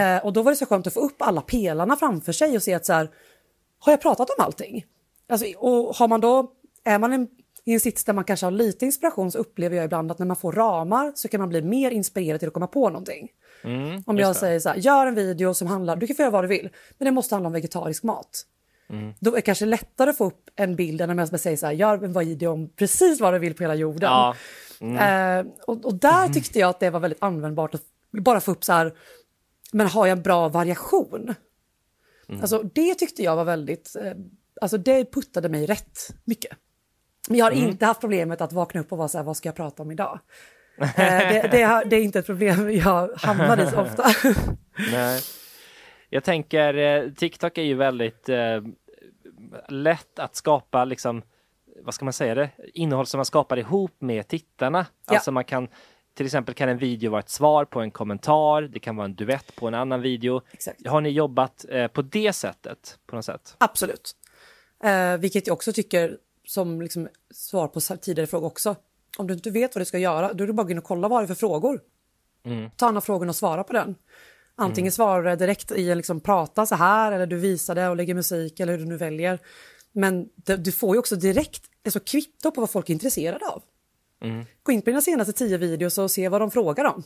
S2: Eh, och då var det så skönt att få upp alla pelarna framför sig och se att så här, har jag pratat om allting? Alltså, och har man då, är man en, i en sits där man kanske har lite inspiration så upplever jag ibland att när man får ramar så kan man bli mer inspirerad till att komma på någonting. om jag säger så här, gör en video som handlar, du kan få göra vad du vill, men det måste handla om vegetarisk mat. Då är det kanske lättare att få upp en bild än om jag säger så här, gör en video om precis vad du vill på hela jorden.
S1: Ja.
S2: Eh, och, och där tyckte jag att det var väldigt användbart att bara få upp så här, men har jag en bra variation? Alltså det tyckte jag var väldigt, eh, alltså det puttade mig rätt mycket. Men jag har inte haft problemet att vakna upp och vara så här, vad ska jag prata om idag? Eh, det, det, det är inte ett problem jag hamnar i så ofta.
S1: Nej. Jag tänker, eh, TikTok är ju väldigt eh, lätt att skapa liksom, vad ska man säga det, innehåll som man skapar ihop med tittarna.
S2: Ja.
S1: Alltså man kan, till exempel kan en video vara ett svar på en kommentar, det kan vara en duett på en annan video.
S2: Exakt.
S1: Har ni jobbat eh, på det sättet på något sätt?
S2: Absolut. Eh, vilket jag också tycker, som liksom svar på tidigare frågor också, om du inte vet vad du ska göra, då är det bara att gå in och kolla vad det är för frågor. Ta en av frågorna och svara på den. Antingen svarar du direkt i en liksom prata så här eller du visar det och lägger musik eller hur du nu väljer. Men det, du får ju också direkt alltså kvitto på vad folk är intresserade av. Gå in på dina senaste tio videos och se vad de frågar om.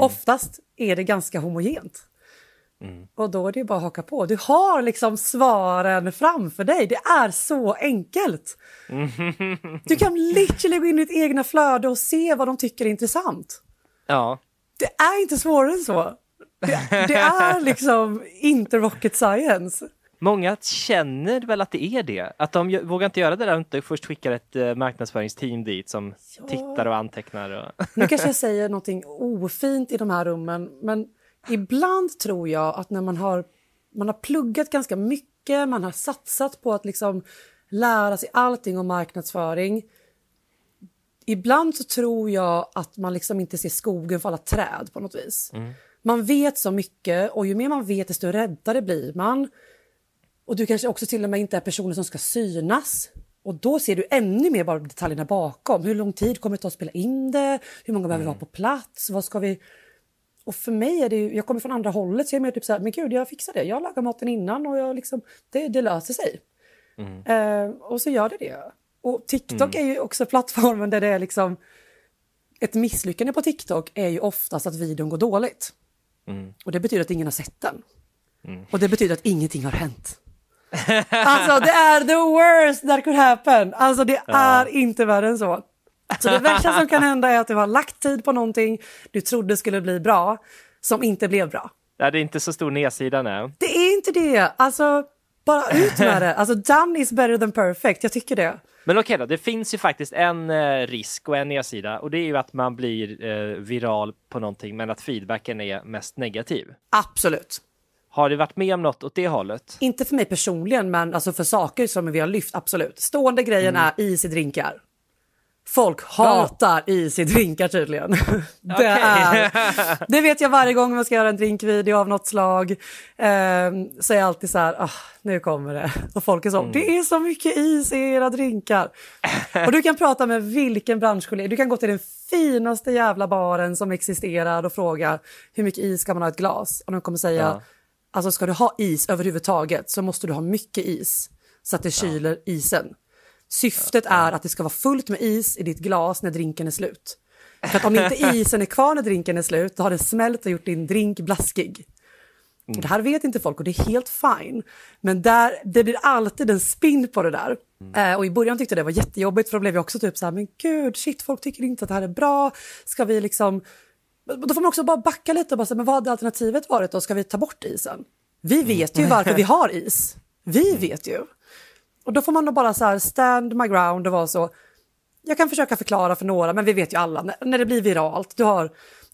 S2: Oftast är det ganska homogent. Och då är det ju bara att haka på. Du har liksom svaren framför dig. Det är så enkelt. Du kan literally gå in i ditt egna flöde och se vad de tycker är intressant.
S1: Ja,
S2: Det är inte svårare än så. Det, det är liksom inte rocket science.
S1: Många känner väl att det är det, att de vågar inte göra det där inte först skickar ett eh, marknadsföringsteam dit som tittar och antecknar. Och...
S2: Nu kanske jag säger någonting ofint i de här rummen, men ibland tror jag att när man har, man har pluggat ganska mycket, man har satsat på att liksom lära sig allting om marknadsföring, ibland så tror jag att man liksom inte ser skogen för alla träd på något vis. Man vet så mycket och ju mer man vet desto räddare blir man. Och du kanske också till och med inte är personen som ska synas. Och då ser du ännu mer bara detaljerna bakom. Hur lång tid kommer det ta att spela in det? Hur många behöver vi ha på plats? Vad ska vi... Och för mig är det ju, jag kommer från andra hållet så jag är mer typ så här, men gud jag fixar det. Jag lagar maten innan och jag liksom, det, det löser sig. Eh, och så gör det det. Och TikTok är ju också plattformen där det är liksom, ett misslyckande på TikTok är ju oftast att videon går dåligt. Och det betyder att ingen har sett den. Och det betyder att ingenting har hänt. Alltså det är the worst that could happen. Alltså det är inte värre än så. Så det värsta som kan hända är att du har lagt tid på någonting du trodde skulle bli bra, som inte blev bra.
S1: Ja, det är inte så stor nedsida nu.
S2: Det är inte det. Alltså, bara ut med det. Alltså done is better than perfect. Jag tycker det.
S1: Men okej då, det finns ju faktiskt en eh, risk och en nedsida och det är ju att man blir eh, viral på någonting men att feedbacken är mest negativ.
S2: Absolut.
S1: Har du varit med om något åt det hållet?
S2: Inte för mig personligen, men alltså för saker som vi har lyft, absolut. Stående grejen är is i drinkar. Folk hatar is i drinkar tydligen. Det,
S1: Okej.
S2: är, det vet jag varje gång man ska göra en drinkvideo av något slag. Eh, så är jag alltid så här, ah, nu kommer det. Och folk är så, det är så mycket is i era drinkar. Och du kan prata med vilken branschkollega, du kan gå till den finaste jävla baren som existerar och fråga hur mycket is ska man ha i ett glas? Och de kommer säga,
S1: Ja.
S2: alltså ska du ha is överhuvudtaget så måste du ha mycket is så att det kyler isen. Syftet är att det ska vara fullt med is i ditt glas när drinken är slut. För att om inte isen är kvar när drinken är slut, då har den smält och gjort din drink blaskig. Och Det här vet inte folk och det är helt fine. Men där, det blir alltid en spin på det där. Eh, och i början tyckte jag det var jättejobbigt för då blev jag också typ så här, men gud, shit, folk tycker inte att det här är bra. Ska vi liksom... Då får man också bara backa lite och bara säga, men vad hade alternativet varit då? Ska vi ta bort isen? Vi vet ju varför vi har is. Vi vet ju. Och då får man nog bara så här stand my ground och vara så. Jag kan försöka förklara för några, men vi vet ju alla när, när det blir viralt. Du har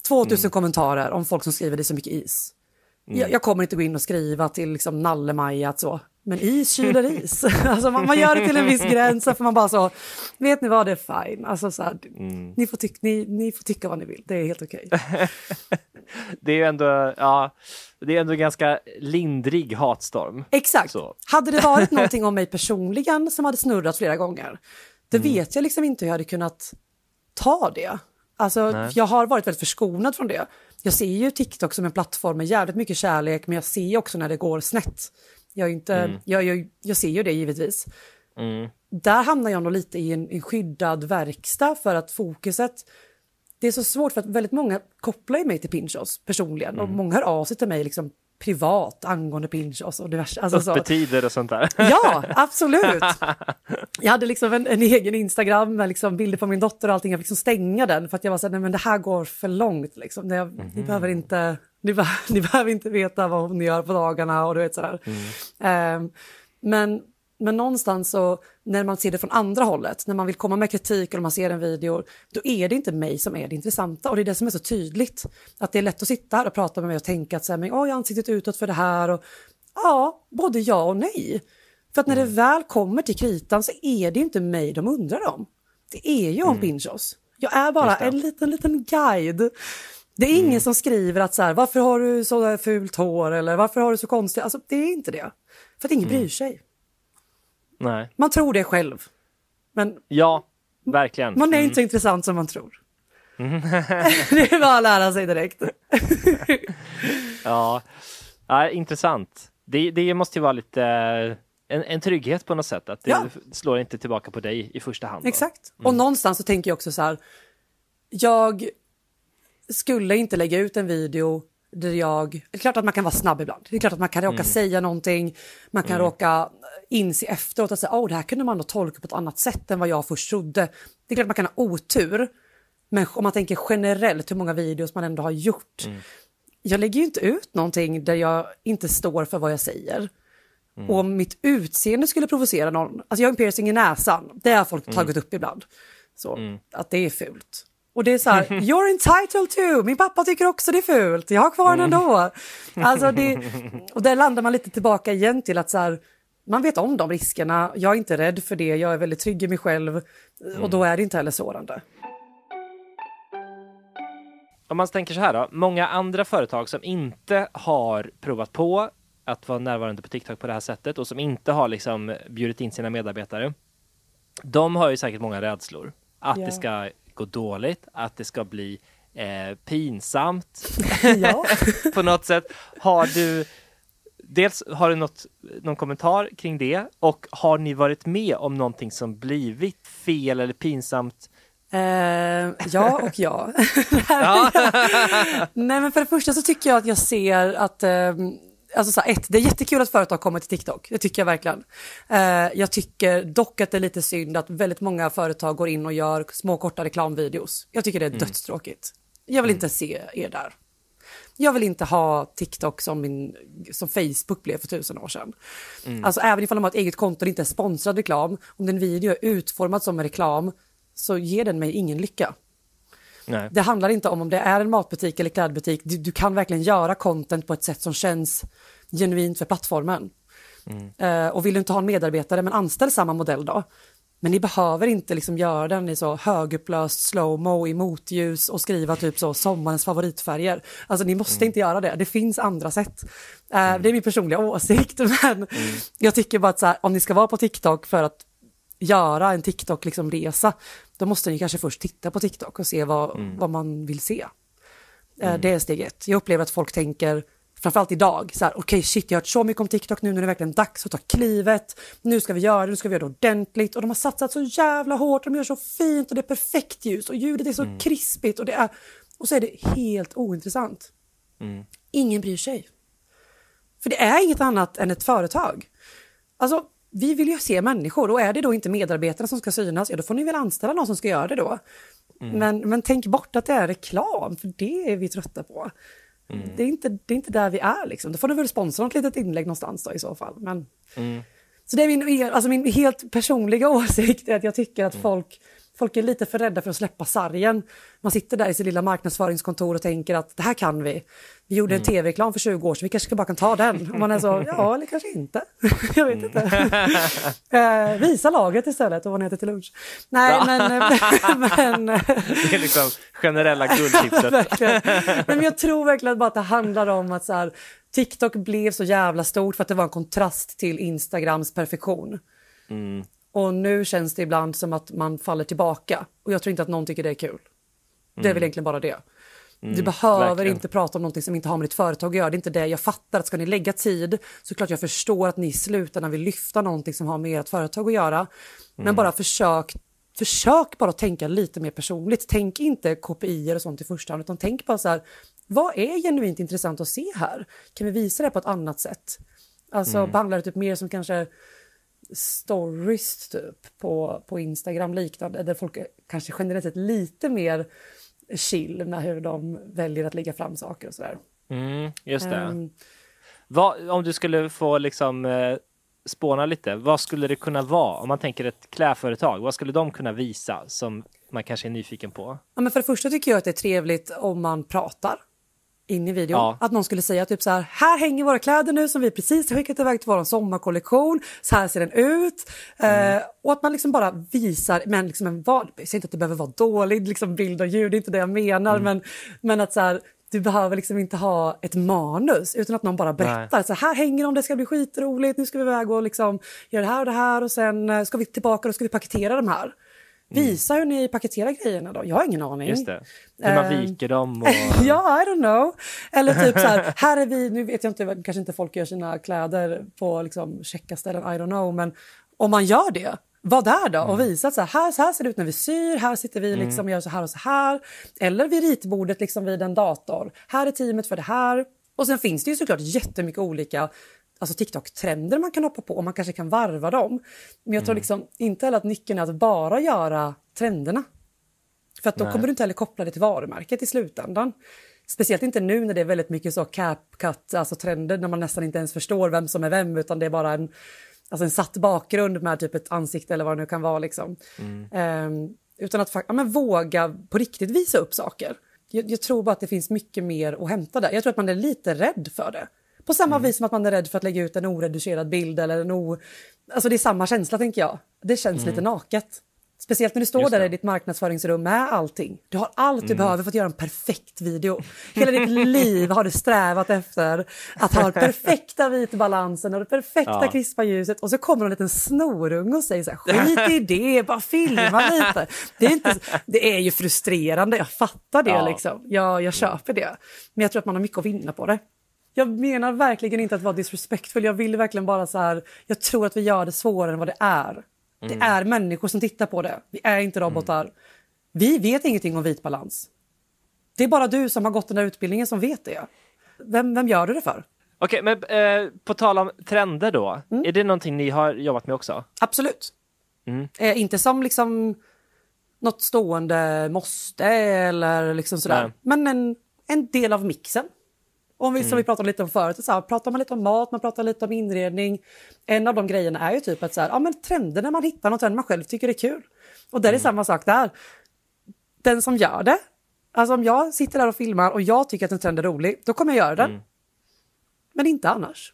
S2: 2000 kommentarer om folk som skriver det är så mycket is. Jag, jag kommer inte gå in och skriva till liksom Nalle-Maja att så, men is kyler is. alltså man, man gör det till en viss gräns, får man bara så, vet ni vad, det är fine. Alltså så här, ni, får tyck, ni, ni får tycka vad ni vill, det är helt okej.
S1: Det är ju ändå, ja, det är ändå ganska lindrig hatstorm.
S2: Exakt.
S1: Så.
S2: Hade det varit någonting om mig personligen som hade snurrat flera gånger, då vet jag liksom inte hur jag hade kunnat ta det. Alltså, jag har varit väldigt förskonad från det. Jag ser ju TikTok som en plattform med jävligt mycket kärlek, men jag ser också när det går snett. Jag, inte, jag, jag, jag ser ju det givetvis. Där hamnar jag nog lite i en, en skyddad verkstad för att fokuset det är så svårt för att väldigt många kopplar ju mig till Pinchos personligen och många hör av sig till mig liksom privat angående Pinchos och diverse. Alltså så.
S1: Öppettider och sånt där.
S2: Ja, absolut. Jag hade liksom en, en egen Instagram med liksom bilder på min dotter och allting. Jag fick liksom stänga den för att jag var så här, nej men det här går för långt. Liksom. Det, ni, behöver inte, ni, be, ni behöver inte veta vad hon gör på dagarna och du vet sådär. Ehm, men, men någonstans så, när man ser det från andra hållet, när man vill komma med kritik eller man ser en video, då är det inte mig som är det intressanta. Och det är det som är så tydligt. Att det är lätt att sitta här och prata med mig och tänka att så här, men, oh, jag har ansiktet utåt för det här. Och, ja, både ja och nej. För att när det väl kommer till kritan så är det inte mig de undrar om. Det är ju om Pinchos. Jag är bara en liten, liten guide. Det är ingen som skriver att så här, varför har du så fult hår eller varför har du så konstigt? Alltså det är inte det. För att ingen bryr sig.
S1: Nej.
S2: Man tror det själv. Men
S1: Ja, verkligen.
S2: man är inte så intressant som man tror. det är bara att lära sig direkt.
S1: Ja, ja intressant. Det, det måste ju vara lite eh, en, en trygghet på något sätt, att det
S2: Ja.
S1: slår inte tillbaka på dig i första hand. då.
S2: Exakt. Och någonstans så tänker jag också så här. Jag skulle inte lägga ut en video där jag... Det är klart att man kan vara snabb ibland. Det är klart att man kan råka säga någonting. Man kan råka inse efteråt att säga, oh, det här kunde man då tolka på ett annat sätt än vad jag först trodde. Det är klart att man kan ha otur. Men om man tänker generellt hur många videos man ändå har gjort. Jag lägger ju inte ut någonting där jag inte står för vad jag säger. Och om mitt utseende skulle provocera någon, alltså jag har en piercing i näsan, det har folk tagit upp ibland. Så, att det är fult. Och det är så här, you're entitled to, min pappa tycker också det är fult, jag har kvar den ändå. Alltså det, och där landar man lite tillbaka igen till att så här, man vet om de riskerna, jag är inte rädd för det, jag är väldigt trygg i mig själv och då är det inte heller sårande.
S1: om man tänker så här då, många andra företag som inte har provat på att vara närvarande på TikTok på det här sättet och som inte har liksom bjudit in sina medarbetare. De har ju säkert många rädslor. Att
S2: Ja.
S1: det ska gå dåligt, att det ska bli eh, pinsamt på något sätt. Har du Dels har du något, någon kommentar kring det och har ni varit med om någonting som blivit fel eller pinsamt?
S2: Eh, ja och ja.
S1: Ja.
S2: Nej men för det första så tycker jag att jag ser att eh, Alltså så här, ett, det är jättekul att företag kommer till TikTok, det tycker jag verkligen. Eh, jag tycker dock att det är lite synd att väldigt många företag går in och gör små korta reklamvideos. Jag tycker det är dödstråkigt. Jag vill inte se er där. Jag vill inte ha TikTok som, min, som Facebook blev för tusen år sedan. Alltså även ifall de har ett eget konto och inte är sponsrad reklam, om den video är utformad som en reklam så ger den mig ingen lycka.
S1: Nej.
S2: Det handlar inte om om det är en matbutik eller klädbutik. Du, du kan verkligen göra content på ett sätt som känns genuint för plattformen. Eh, och vill du inte ha en medarbetare, men anställ samma modell då. Men ni behöver inte liksom göra den i så högupplöst slowmo i motljus och skriva typ så sommarens favoritfärger. Alltså ni måste inte göra det, det finns andra sätt. Eh, Det är min personliga åsikt, men jag tycker bara att så här, om ni ska vara på TikTok för att göra en TikTok-resa, liksom resa, då måste ni kanske först titta på TikTok och se vad, vad man vill se. Eh, Det är steg ett. Jag upplever att folk tänker, framförallt idag, så här, okej shit jag har hört så mycket om TikTok nu, nu är det verkligen dags att ta klivet, nu ska vi göra det, nu ska vi göra det ordentligt och de har satsat så jävla hårt, de gör så fint och det är perfekt ljus och ljudet är så krispigt och det är, och så är det helt ointressant. Ingen bryr sig. För det är inget annat än ett företag. Alltså, vi vill ju se människor och är det då inte medarbetarna som ska synas, ja då får ni väl anställa någon som ska göra det då. Men, men tänk bort att det är reklam, för det är vi trötta på. Det, är inte, det är inte där vi är liksom. Då får ni väl sponsra något litet inlägg någonstans då i så fall. Men... Så det är min, alltså min helt personliga åsikt är att jag tycker att folk, folk är lite för rädda för att släppa sargen. Man sitter där i sitt lilla marknadsföringskontor och tänker att det här kan vi. Vi gjorde en tv-reklam för 20 år sedan, vi kanske ska bara kan ta den. Och man är så, ja eller kanske inte. jag vet inte. eh, visa laget istället och vad ni äter till lunch. Nej men, men
S1: Det är liksom generella guldtipset.
S2: verkligen. Nej, men jag tror verkligen bara att det handlar om att så här, TikTok blev så jävla stort för att det var en kontrast till Instagrams perfektion. Och nu känns det ibland som att man faller tillbaka. Och jag tror inte att någon tycker det är kul. Det är väl egentligen bara det. Du behöver
S1: verkligen.
S2: inte prata om någonting som inte har med ditt företag att göra. Det är inte det. Jag fattar att ska ni lägga tid så klart jag förstår att ni i slutändan vill lyfta någonting som har med ert företag att göra. Men bara försök, försök bara tänka lite mer personligt. Tänk inte KPI och sånt i första hand utan tänk bara så här. Vad är genuint intressant att se här? Kan vi visa det på ett annat sätt? Alltså behandla det typ mer som kanske stories typ på, på Instagram liknande där folk kanske generellt sett lite mer chill med hur de väljer att lägga fram saker och sådär.
S1: Mm, just det.
S2: Ehm,
S1: Vad, om du skulle få liksom eh, spåna lite, vad skulle det kunna vara? Om man tänker ett klädföretag, vad skulle de kunna visa som man kanske är nyfiken på?
S2: Ja, men för det första tycker jag att det är trevligt om man pratar in i videon.
S1: Ja.
S2: Att någon skulle säga typ så här, här hänger våra kläder nu som vi precis har skickat iväg till vår sommarkollektion, så här ser den ut. Eh, och att man liksom bara visar, men liksom en vad, jag säger inte att det behöver vara dålig liksom bild och ljud, det är inte det jag menar, men, men att så här, du behöver liksom inte ha ett manus utan att någon bara berättar. Så här hänger de, det ska bli skitroligt, nu ska vi iväg och liksom göra det här och det här och sen eh, ska vi tillbaka och ska vi paketera de här. Visa hur ni paketerar grejerna då, jag har ingen aning.
S1: Just det. Hur man
S2: Ehm,
S1: viker dem och...
S2: ja, I don't know. Eller typ så här, här är vi, nu vet jag inte, kanske inte folk gör sina kläder på liksom checkarställen, I don't know, men om man gör det, var där då och visa att så här, så här ser det ut när vi syr, här sitter vi liksom och gör så här och så här. Eller vid ritbordet liksom vid en dator, här är teamet för det här. Och sen finns det ju såklart jättemycket olika alltså TikTok-trender man kan hoppa på och man kanske kan varva dem. Men jag tror liksom inte heller att nyckeln är att bara göra trenderna. För att då kommer du inte heller koppla det till varumärket i slutändan. Speciellt inte nu när det är väldigt mycket så cap-cut, alltså trender när man nästan inte ens förstår vem som är vem utan det är bara en, alltså en satt bakgrund med typ ett ansikte eller vad det nu kan vara. Liksom. Ehm, utan att ja, men våga på riktigt visa upp saker. Jag, jag tror bara att det finns mycket mer att hämta där. Jag tror att man är lite rädd för det. På samma vis som att man är rädd för att lägga ut en oredigerad bild eller en o... Alltså det är samma känsla tänker jag. Det känns lite naket. Speciellt när du står där i ditt marknadsföringsrum med allting. Du har allt
S1: Mm.
S2: du behöver för att göra en perfekt video. Hela ditt liv har du strävat efter att ha den perfekta vitbalansen och det perfekta
S1: Ja.
S2: krispa ljuset och så kommer en liten snorunge och säger så här, skit i det, bara filma lite. Det är, inte, det är ju frustrerande, jag fattar det
S1: Ja.
S2: liksom. Jag, jag köper det. Men jag tror att man har mycket att vinna på det. Jag menar verkligen inte att vara disrespectful. Jag vill verkligen bara så här. Jag tror att vi gör det svårare än vad det är. Det är människor som tittar på det. Vi är inte robotar. Vi vet ingenting om vit balans. Det är bara du som har gått den där utbildningen som vet det. Vem, vem gör du det för?
S1: Okej, men eh, på tal om trender då.
S2: Mm.
S1: Är det någonting ni har jobbat med också?
S2: Absolut. Eh, inte som liksom något stående måste eller liksom sådär.
S1: Nej.
S2: Men en, en del av mixen. Om vi, Som vi pratade lite om förut, så här, pratar man lite om mat, man pratar lite om inredning. En av de grejerna är ju typ att så här, ja, men trender när man hittar något man själv tycker är kul. Och där är samma sak där. Den som gör det, alltså om jag sitter där och filmar och jag tycker att en trend är rolig, då kommer jag göra den. Men inte annars.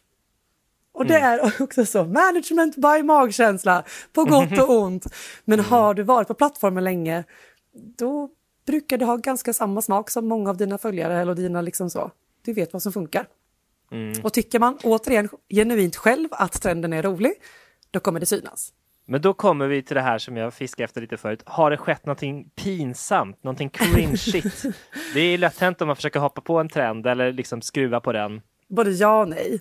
S2: Och det är också så, management by magkänsla, på gott och ont. Men har du varit på plattformen länge, då brukar du ha ganska samma smak som många av dina följare eller dina liksom så. Du vet vad som funkar. Och tycker man återigen genuint själv att trenden är rolig, då kommer det synas.
S1: Men då kommer vi till det här som jag fiskade efter lite förut. Har det skett någonting pinsamt, någonting cringeigt? det är lätt hänt om man försöker hoppa på en trend eller liksom skruva på den.
S2: Både ja och nej.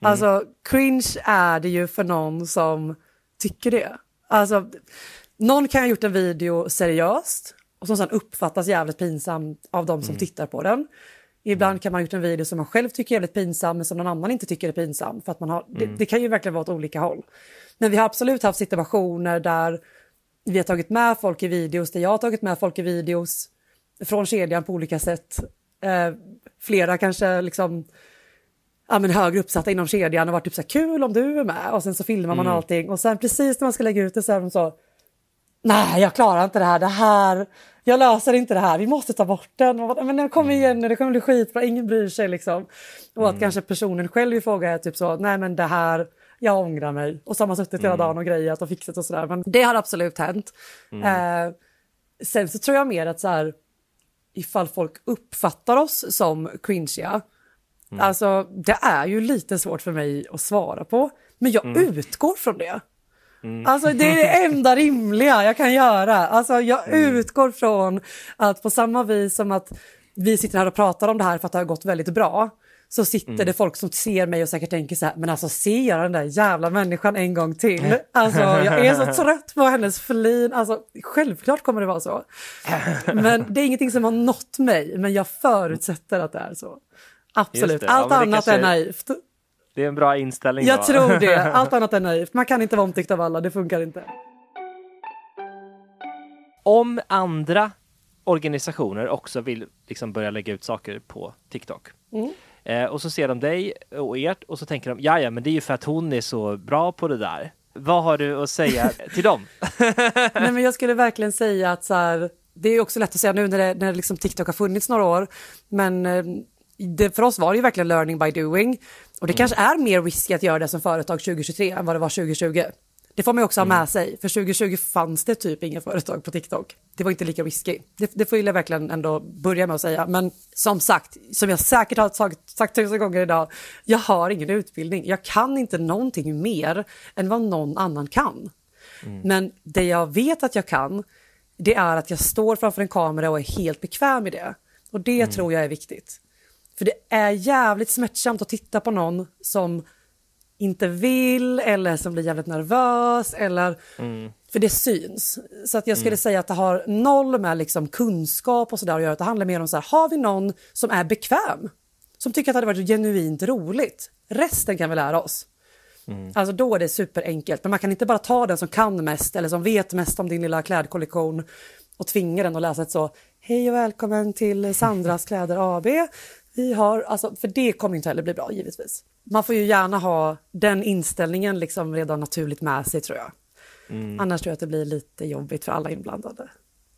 S2: Alltså cringe är det ju för någon som tycker det. Alltså, någon kan ha gjort en video seriöst och som sen uppfattas jävligt pinsamt av de som tittar på den. Ibland kan man ha gjort en video som man själv tycker är jävligt pinsam men som någon annan inte tycker är pinsam. För att man har, det, det kan ju verkligen vara åt olika håll. Men vi har absolut haft situationer där vi har tagit med folk i videos, där jag har tagit med folk i videos från kedjan på olika sätt. Eh, flera kanske liksom ja, men högre uppsatta inom kedjan och varit typ så här, kul om du är med och sen så filmar man allting och sen precis när man ska lägga ut det så är de så nej jag klarar inte det här, det här, jag löser inte det här, vi måste ta bort den. Men den kommer igen nu, det kommer bli skitbra, ingen bryr sig liksom. Och att kanske personen själv i fråga är typ så, nej men det här, jag ångrar mig. Och så har man suttit hela dagen och grejat och fixat och sådär. Men det har absolut hänt. Eh, sen så tror jag mer att så här, ifall folk uppfattar oss som cringeiga, alltså det är ju lite svårt för mig att svara på. Men jag utgår från det. Alltså det är det enda rimliga jag kan göra. Alltså jag utgår från att på samma vis som att vi sitter här och pratar om det här för att det har gått väldigt bra. Så sitter det folk som ser mig och säkert tänker så här, men alltså se jag den där jävla människan en gång till. Alltså jag är så trött på hennes flin. Alltså självklart kommer det vara så. Men det är ingenting som har nått mig, men jag förutsätter att det är så. Absolut.
S1: Ja,
S2: allt
S1: det
S2: annat
S1: kanske-
S2: är naivt.
S1: Det är en bra inställning.
S2: Jag
S1: då.
S2: tror det, allt annat är naivt. Man kan inte vara omtyckt av alla, det funkar inte.
S1: Om andra organisationer också vill liksom börja lägga ut saker på TikTok.
S2: Mm.
S1: Eh, och så ser de dig och ert och så tänker de, ja men det är ju för att hon är så bra på det där. Vad har du att säga till dem?
S2: Nej, men jag skulle verkligen säga att så här, det är också lätt att säga nu när, det, när liksom TikTok har funnits några år, men eh, det, för oss var det ju verkligen learning by doing. Och det kanske är mer risky att göra det som företag 2023 än vad det var 2020. Det får man ju också ha med sig, för 2020 fanns det typ inga företag på TikTok. Det var inte lika risky. Det, det får jag verkligen ändå börja med att säga. Men som sagt, som jag säkert har sagt, sagt tusen gånger idag, jag har ingen utbildning. Jag kan inte någonting mer än vad någon annan kan. Men det jag vet att jag kan, det är att jag står framför en kamera och är helt bekväm i det. Och det tror jag är viktigt. För det är jävligt smärtsamt att titta på någon som inte vill eller som blir jävligt nervös eller för det syns. Så att jag skulle säga att det har noll med liksom kunskap och sådär att göra. Det handlar mer om så här, har vi någon som är bekväm? Som tycker att det hade varit genuint roligt? Resten kan vi lära oss. Alltså då är det superenkelt. Men man kan inte bara ta den som kan mest eller som vet mest om din lilla klädkollektion och tvinga den att läsa ett så Hej och välkommen till Sandras kläder AB. Vi har, alltså, för det kommer inte heller bli bra givetvis. Man får ju gärna ha den inställningen liksom redan naturligt med sig tror jag. Annars tror jag att det blir lite jobbigt för alla inblandade.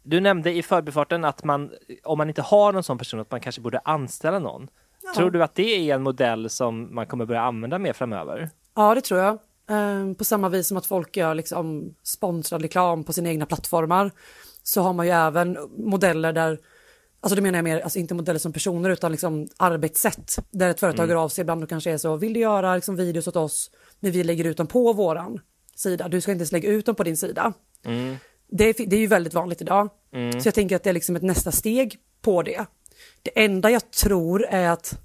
S1: Du nämnde i förbifarten att man, om man inte har någon sån person, att man kanske borde anställa någon. Tror du att det är en modell som man kommer börja använda mer framöver?
S2: Ja, det tror jag. Eh, på samma vis som att folk gör liksom sponsrad reklam på sina egna plattformar så har man ju även modeller där, alltså det menar jag mer, alltså inte modeller som personer utan liksom arbetssätt där ett företag hör av sig ibland och kanske är så, vill du göra liksom videos åt oss men vi lägger ut dem på våran sida, du ska inte ens lägga ut dem på din sida. Det, är, det är ju väldigt vanligt idag. Så jag tänker att det är liksom ett nästa steg på det. Det enda jag tror är att,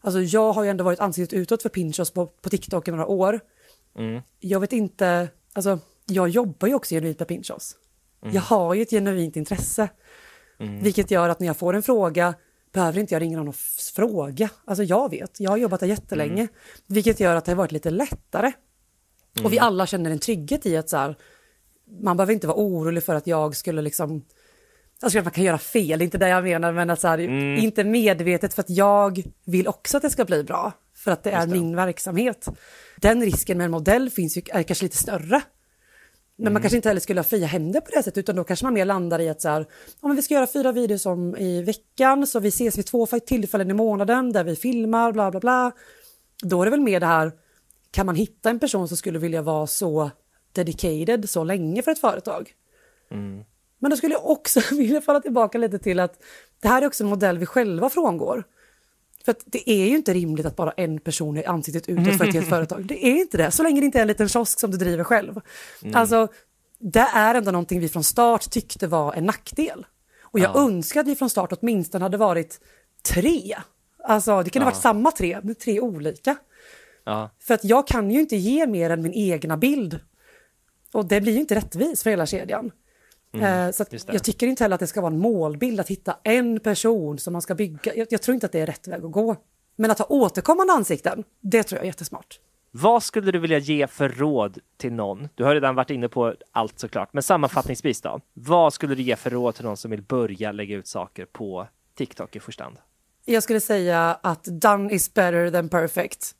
S2: alltså jag har ju ändå varit ansiktet utåt för Pinterest på, på TikTok i några år. Jag vet inte, alltså jag jobbar ju också genuint med Pinterest. Jag har ju ett genuint intresse. Vilket gör att när jag får en fråga behöver inte jag ringa någon och fråga. Alltså jag vet, jag har jobbat där jättelänge. Vilket gör att det har varit lite lättare. Och vi alla känner en trygghet i att så här, man behöver inte vara orolig för att jag skulle liksom Alltså att man kan göra fel, det inte det jag menar, men att så här, inte medvetet för att jag vill också att det ska bli bra, för att det är min verksamhet. Den risken med en modell finns ju, är kanske lite större. Men man kanske inte heller skulle ha fria händer på det sättet, utan då kanske man mer landar i att så här, ja, men vi ska göra fyra videos om i veckan, så vi ses vid två tillfällen i månaden där vi filmar, bla bla bla. Då är det väl mer det här, kan man hitta en person som skulle vilja vara så dedicated så länge för ett företag? Men då skulle jag också vilja falla tillbaka lite till att det här är också en modell vi själva frångår. För det är ju inte rimligt att bara en person är ansiktet utåt för ett helt företag. Det är inte det, så länge det inte är en liten kiosk som du driver själv. Alltså, det är ändå någonting vi från start tyckte var en nackdel. Och jag önskar att vi från start åtminstone hade varit tre. Alltså, det kunde ha varit samma tre, men tre olika.
S1: Ja.
S2: För att jag kan ju inte ge mer än min egna bild. Och det blir ju inte rättvist för hela kedjan. Eh, så jag tycker inte heller att det ska vara en målbild att hitta en person som man ska bygga. Jag, jag tror inte att det är rätt väg att gå. Men att ha återkommande ansikten, det tror jag är jättesmart.
S1: Vad skulle du vilja ge för råd till någon? Du har redan varit inne på allt såklart, men sammanfattningsvis då. Vad skulle du ge för råd till någon som vill börja lägga ut saker på TikTok i första hand?
S2: Jag skulle säga att done is better than perfect.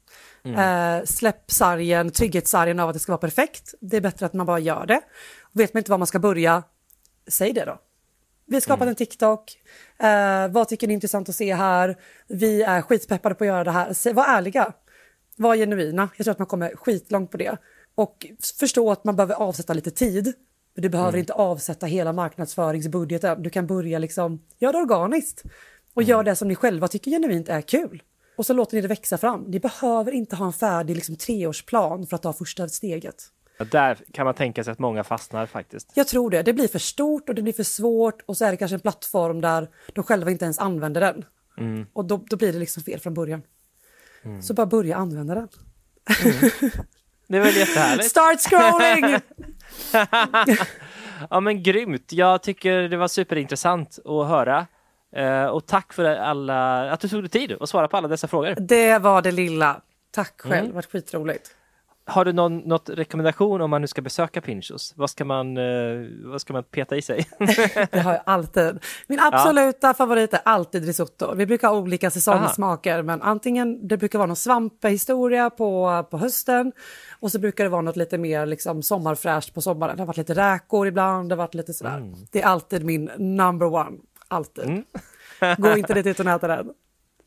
S2: Eh, släpp sargen, trygghetssargen av att det ska vara perfekt. Det är bättre att man bara gör det. Vet man inte var man ska börja, säg det då. Vi har skapat en TikTok. Eh, vad tycker ni är intressant att se här? Vi är skitpeppade på att göra det här. Säg, var ärliga. Var genuina. Jag tror att man kommer skitlångt på det. Och förstå att man behöver avsätta lite tid. Men du behöver inte avsätta hela marknadsföringsbudgeten. Du kan börja liksom, gör det organiskt. Och gör det som ni själva tycker genuint är kul. Och så låter ni det växa fram. Ni behöver inte ha en färdig liksom, treårsplan för att ta första steget.
S1: Ja, Där kan man tänka sig att många fastnar faktiskt.
S2: Jag tror det. Det blir för stort och det blir för svårt och så är det kanske en plattform där de själva inte ens använder den. Och då, då blir det liksom fel från början. Så bara börja använda den.
S1: Det är väl jättehärligt?
S2: Start scrolling!
S1: Ja men grymt. Jag tycker det var superintressant att höra. Eh, och tack för alla, att du tog dig tid att svara på alla dessa frågor.
S2: det var det lilla. Tack själv, det var skitroligt.
S1: Har du någon något rekommendation om man nu ska besöka Pinchos? Vad ska man, eh, vad ska man peta i sig?
S2: Det har jag alltid. Min absoluta favorit är alltid risotto. Vi brukar ha olika säsongssmaker, men antingen det brukar vara någon svamphistoria på, på hösten och så brukar det vara något lite mer liksom, sommarfräscht på sommaren. Det har varit lite räkor ibland, det har varit lite sådär. Det är alltid min number one. Alltid. Gå inte dit utan äta den.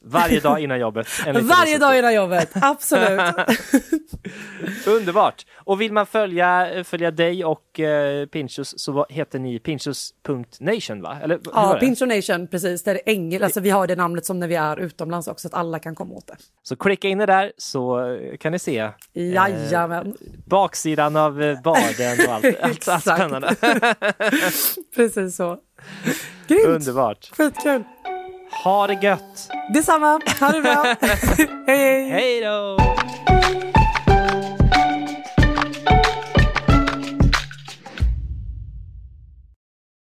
S1: Varje dag innan jobbet.
S2: Varje dag innan jobbet, absolut.
S1: Underbart! Och vill man följa, följa dig och eh, Pinchos så heter ni pinchos.nation va? Eller
S2: ja? Pincho Nation, precis. Det är engel, alltså vi har det namnet som när vi är utomlands också, så att alla kan komma åt det.
S1: Så klicka in det där så eh, kan ni se
S2: Jajamän,
S1: baksidan av eh, baden och allt, allt, allt spännande.
S2: precis så. Grymt,
S1: Underbart!
S2: skitkul.
S1: Ha det gött!
S2: Detsamma, ha det bra. hej hej.
S1: Hej då!